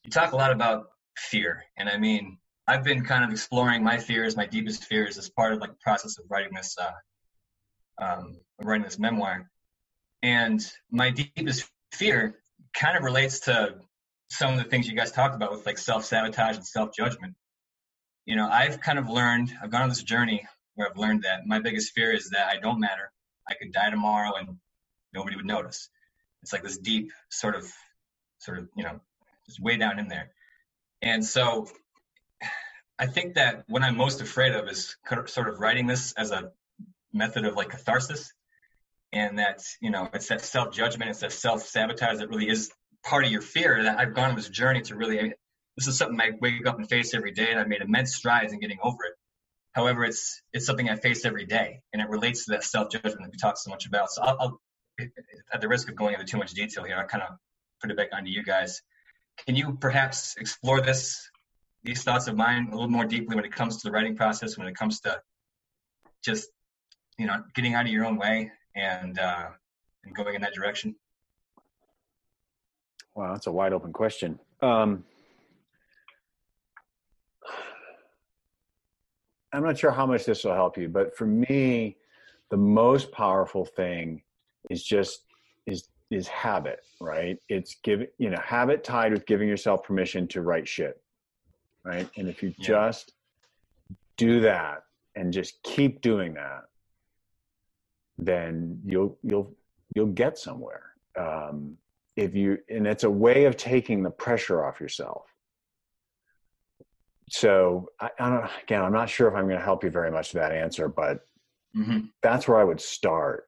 Speaker 10: you talk a lot about fear, and I mean, I've been kind of exploring my fears, my deepest fears, as part of like the process of writing this, uh, um, writing this memoir. And my deepest fear kind of relates to some of the things you guys talked about with like self sabotage and self judgment. You know, I've kind of learned, I've gone on this journey where I've learned that my biggest fear is that I don't matter. I could die tomorrow and nobody would notice. It's like this deep sort of, sort of, you know, just way down in there. And so I think that what I'm most afraid of is sort of writing this as a method of like catharsis. And that, you know, it's that self judgment, it's that self sabotage that really is part of your fear. That I've gone on this journey to really, I mean, this is something I wake up and face every day, and I've made immense strides in getting over it. However, it's it's something I face every day, and it relates to that self judgment that we talk so much about. So I'll, I'll, at the risk of going into too much detail here, I'll kind of put it back onto you guys. Can you perhaps explore this, these thoughts of mine a little more deeply when it comes to the writing process, when it comes to just you know getting out of your own way and uh, and going in that direction?
Speaker 3: Wow, that's a wide open question. Um, I'm not sure how much this will help you, but for me, the most powerful thing is just is is habit, right? It's giving you know habit tied with giving yourself permission to write shit, right? And if you
Speaker 10: Yeah.
Speaker 3: just do that and just keep doing that, then you'll you'll you'll get somewhere. Um, if you and it's a way of taking the pressure off yourself so I, I don't again i'm not sure if i'm going to help you very much with that answer but
Speaker 10: Mm-hmm.
Speaker 3: that's where i would start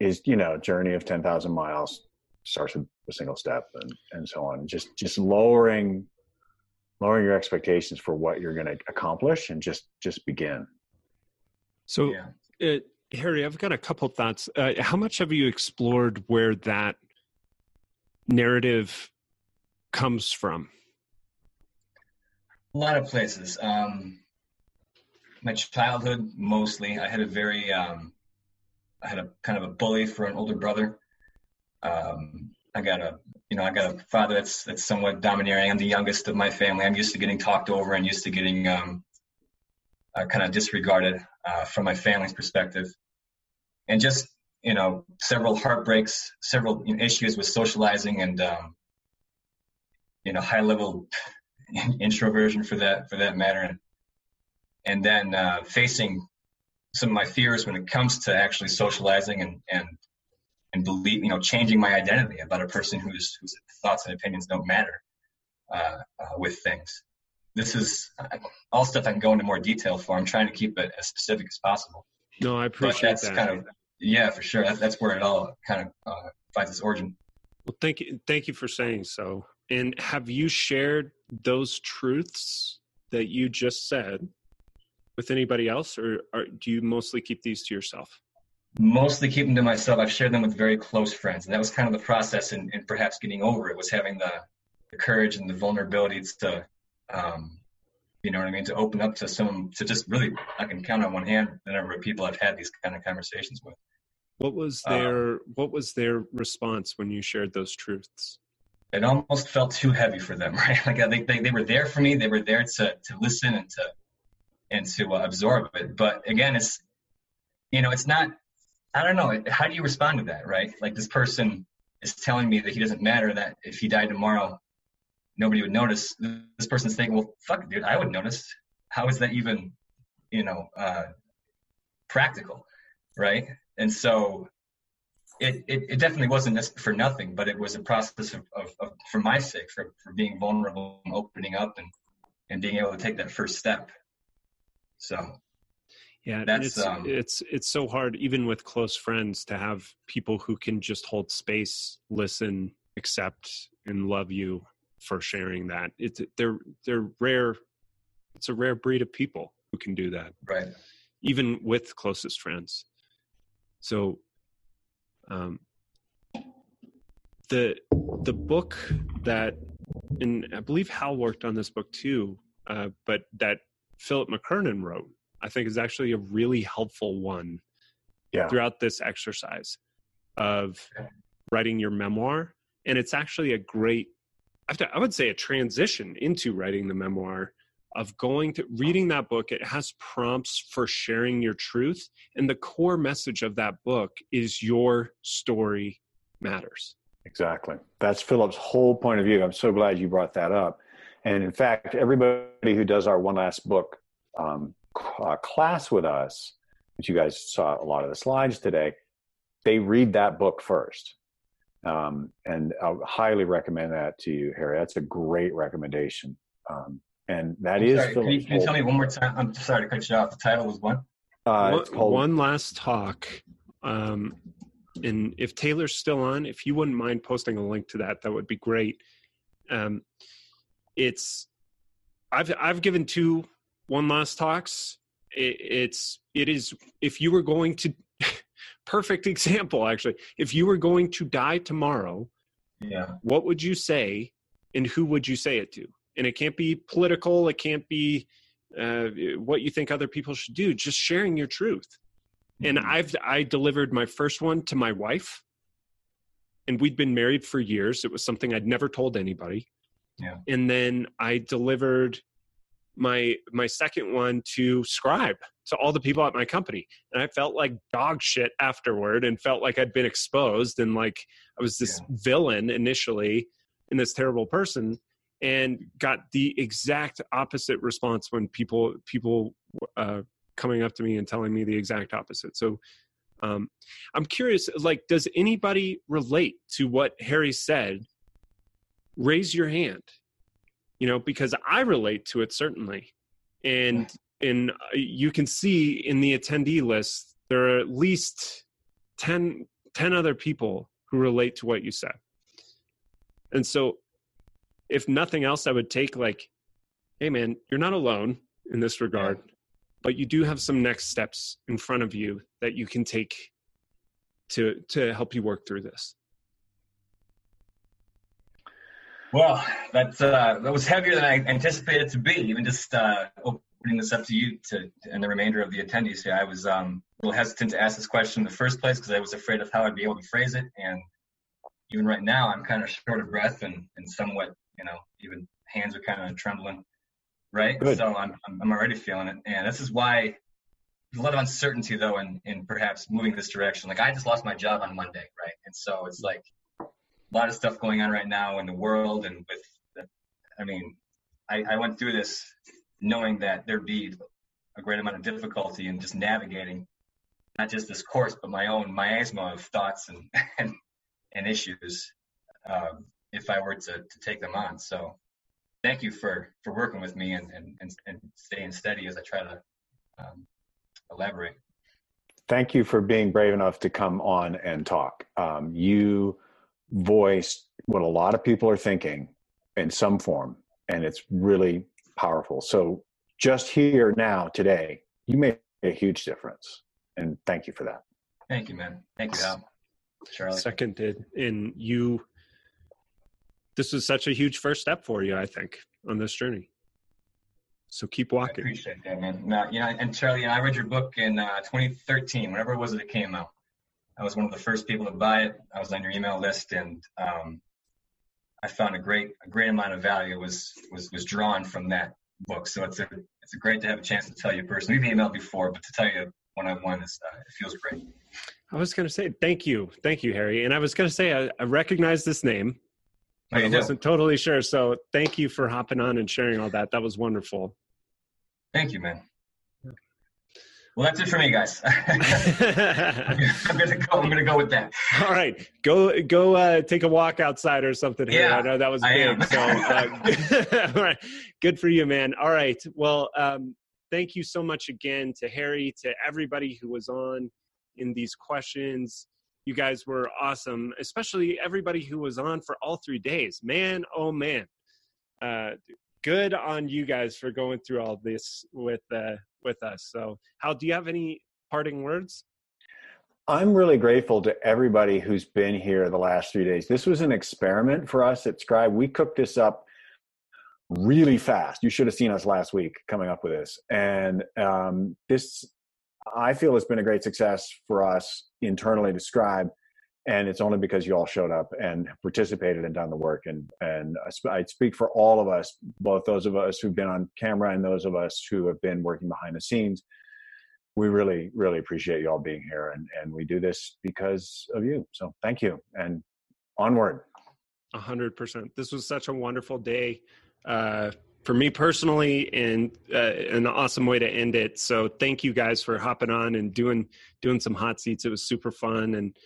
Speaker 3: is you know journey of 10000 miles starts with a single step and and so on just just lowering lowering your expectations for what you're going to accomplish and just just begin
Speaker 1: So,
Speaker 10: Yeah.
Speaker 1: uh, Harry, I've got a couple thoughts. Uh, how much have you explored where that narrative comes from?
Speaker 10: A lot of places. Um, my childhood, mostly. I had a very, um, I had a kind of a bully for an older brother. Um, I got a, you know, I got a father that's that's somewhat domineering. I'm the youngest of my family. I'm used to getting talked over and used to getting um, uh, kind of disregarded uh, from my family's perspective, and just you know, several heartbreaks, several you know, issues with socializing, and um, you know, high level <laughs> introversion for that for that matter and and then uh, facing some of my fears when it comes to actually socializing and and and believe you know changing my identity about a person whose whose thoughts and opinions don't matter uh, uh, with things this is all stuff I can go into more detail for. I'm trying to keep it as specific as possible.
Speaker 1: No, I
Speaker 10: But
Speaker 1: appreciate
Speaker 10: that's
Speaker 1: that.
Speaker 10: kind of yeah, for sure. That's that's where it all kind of uh, finds its origin.
Speaker 1: Well, thank you, thank you for saying so. And have you shared those truths that you just said with anybody else, or, or do you mostly keep these to yourself?
Speaker 10: Mostly keep them to myself. I've shared them with very close friends, and that was kind of the process, and, and perhaps getting over it was having the, the courage and the vulnerability to, um, you know what I mean, to open up to some, to just really, I can count on one hand the number of people I've had these kind of conversations with.
Speaker 1: What was
Speaker 10: Um,
Speaker 1: their What was their response when you shared those truths?
Speaker 10: it almost felt too heavy for them, <laughs> right? Like I think they, they were there for me. They were there to to listen and to and to uh, absorb it. But again, it's you know, it's not. I don't know. How do you respond to that, right? Like this person is telling me that he doesn't matter. That if he died tomorrow, nobody would notice. This person's thinking, well, fuck, dude, I would notice. How is that even, you know, uh, practical, right? And so it, it, it definitely wasn't for nothing, but it was a process of, of, of for my sake, for, for being vulnerable and opening up and, and being able to take that first step. So
Speaker 1: Yeah,
Speaker 10: That's,
Speaker 1: it's
Speaker 10: um,
Speaker 1: it's it's so hard, even with close friends, to have people who can just hold space, listen, accept, and love you for sharing that. It's they're they're rare. It's a rare breed of people who can do that,
Speaker 10: Right.
Speaker 1: even with closest friends. So, um, the the book that, and I believe Hal worked on this book too, uh, but that Philip McKernan wrote, I think is actually a really helpful one
Speaker 3: Yeah.
Speaker 1: throughout this exercise of writing your memoir. And it's actually a great, I have to- I would say, a transition into writing the memoir of going to reading that book. It has prompts for sharing your truth. And the core message of that book is your story matters.
Speaker 3: Exactly. That's Philip's whole point of view. I'm so glad you brought that up. And in fact, everybody who does our one last book um, uh, class with us, which you guys saw a lot of the slides today, they read that book first. Um, and I would highly recommend that to you, Harry. That's a great recommendation. Um, and that
Speaker 10: I'm
Speaker 3: is
Speaker 10: sorry, can you, can you tell me one more time? I'm sorry to cut you off. The title was what?
Speaker 3: uh,
Speaker 1: one,
Speaker 3: it's called
Speaker 1: one last talk. Um, and if Taylor's still on, if you wouldn't mind posting a link to that, that would be great. Um, it's I've I've given two one last talks. It, it's it is if you were going to <laughs> perfect example actually. If you were going to die tomorrow,
Speaker 10: Yeah.
Speaker 1: what would you say, and who would you say it to? And it can't be political. It can't be uh, what you think other people should do. Just sharing your truth. And
Speaker 10: Mm-hmm.
Speaker 1: I've I delivered my first one to my wife, and we'd been married for years. It was something I'd never told anybody.
Speaker 10: Yeah.
Speaker 1: And then I delivered my my second one to Scribe to all the people at my company, and I felt like dog shit afterward, and felt like I'd been exposed, and like I was this villain initially, and this terrible person, and got the exact opposite response when people people uh, coming up to me and telling me the exact opposite. So um, I'm curious, like, does anybody relate to what Harry said? Raise your hand, you know, because I relate to it certainly, and and uh, you can see in the attendee list there are at least 10, 10 other people who relate to what you said, and so if nothing else, I would take like, hey man, you're not alone in this regard but you do have some next steps in front of you that you can take to to help you work through this
Speaker 10: Well, that's uh, that was heavier than I anticipated to be. Even just uh, opening this up to you to and the remainder of the attendees here, I was um, a little hesitant to ask this question in the first place because I was afraid of how I'd be able to phrase it. And even right now, I'm kind of short of breath and, and somewhat, you know, even hands are kind of trembling. Right.
Speaker 3: Good.
Speaker 10: So I'm, I'm I'm already feeling it, and this is why there's a lot of uncertainty though in in perhaps moving this direction. Like I just lost my job on Monday, right? And so it's like a lot of stuff going on right now in the world and with the, I mean, I, I went through this knowing that there'd be a great amount of difficulty in just navigating not just this course, but my own miasma of thoughts and <laughs> and, and issues um, if I were to, to take them on. So thank you for, for working with me and, and, and, and staying steady as I try to um, elaborate.
Speaker 3: thank you for being brave enough to come on and talk. Um, you voiced what a lot of people are thinking in some form, and it's really powerful. So, just here now, today, you made a huge difference. And thank you for that.
Speaker 10: Thank you, man. Thank you, Al. Charlie.
Speaker 1: seconded and you this was such a huge first step for you i think on this journey so keep walking.
Speaker 10: I
Speaker 1: walking
Speaker 10: appreciate that, man. Now, you know, and Charlie, you know, I read your book in uh, 2013, whenever it was that it came out. I was one of the first people to buy it. I was on your email list, and um, I found a great, a great amount of value was was was drawn from that book. So it's a it's a great to have a chance to tell you personally. We've emailed before, but to tell you one on one is uh, it feels great.
Speaker 1: i was going to say thank you thank you harry and i was going to say I, I recognize this name
Speaker 10: Oh,
Speaker 1: but i wasn't totally sure so thank you for hopping on and sharing all that that was wonderful
Speaker 10: Thank you, man. Well, that's it for me, guys. <laughs> I'm gonna go. I'm gonna go with that.
Speaker 1: All right, go go uh, take a walk outside or something. Here.
Speaker 10: Yeah,
Speaker 1: I know that was big. So, uh, <laughs> all right, good for you, man. All right, well, um, thank you so much again to Harry, to everybody who was on in these questions. You guys were awesome, especially everybody who was on for all three days. Man, oh man. Uh, good on you guys for going through all this with uh, with us. So, Hal, do you have any parting words?
Speaker 3: I'm really grateful to everybody who's been here the last three days. This was an experiment for us at Scribe. We cooked this up really fast. You should have seen us last week coming up with this. And um, this, I feel, has been a great success for us internally to Scribe. And it's only because you all showed up and participated and done the work. And and I speak for all of us, both those of us who've been on camera and those of us who have been working behind the scenes we really, really appreciate you all being here. And, and we do this because of you. So thank you and onward.
Speaker 1: A hundred percent. This was such a wonderful day uh, for me personally and uh, an awesome way to end it. So thank you guys for hopping on and doing, doing some hot seats. It was super fun. And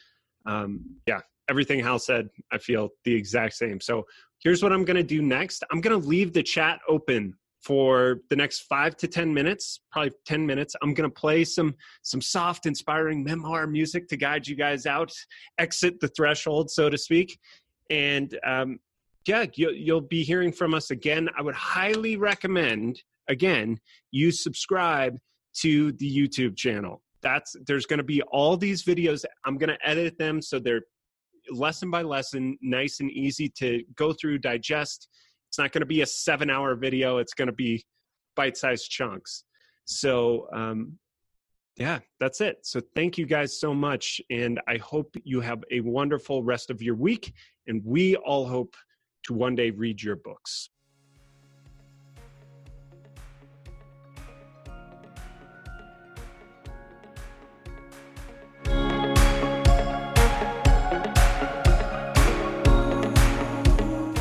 Speaker 1: um, yeah, everything Hal said, I feel the exact same. So here's what I'm going to do next. I'm going to leave the chat open for the next five to ten minutes probably 10 minutes i'm going to play some some soft inspiring memoir music to guide you guys out exit the threshold so to speak and um, yeah you'll, you'll be hearing from us again i would highly recommend again you subscribe to the youtube channel that's there's going to be all these videos i'm going to edit them so they're lesson by lesson nice and easy to go through digest it's not going to be a seven hour video, it's going to be bite sized chunks. So, um, yeah, that's it. So, thank you guys so much. And I hope you have a wonderful rest of your week. And we all hope to one day read your books.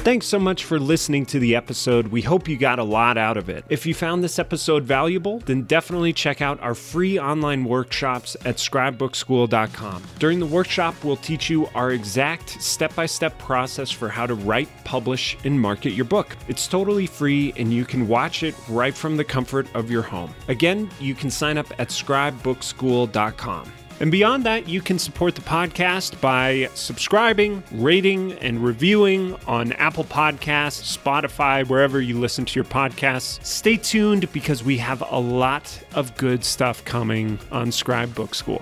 Speaker 1: Thanks so much for listening to the episode. We hope you got a lot out of it. If you found this episode valuable, then definitely check out our free online workshops at scribebookschool.com. During the workshop, we'll teach you our exact step by step process for how to write, publish, and market your book. It's totally free and you can watch it right from the comfort of your home. Again, you can sign up at scribebookschool.com. And beyond that, you can support the podcast by subscribing, rating, and reviewing on Apple Podcasts, Spotify, wherever you listen to your podcasts. Stay tuned because we have a lot of good stuff coming on Scribe Book School.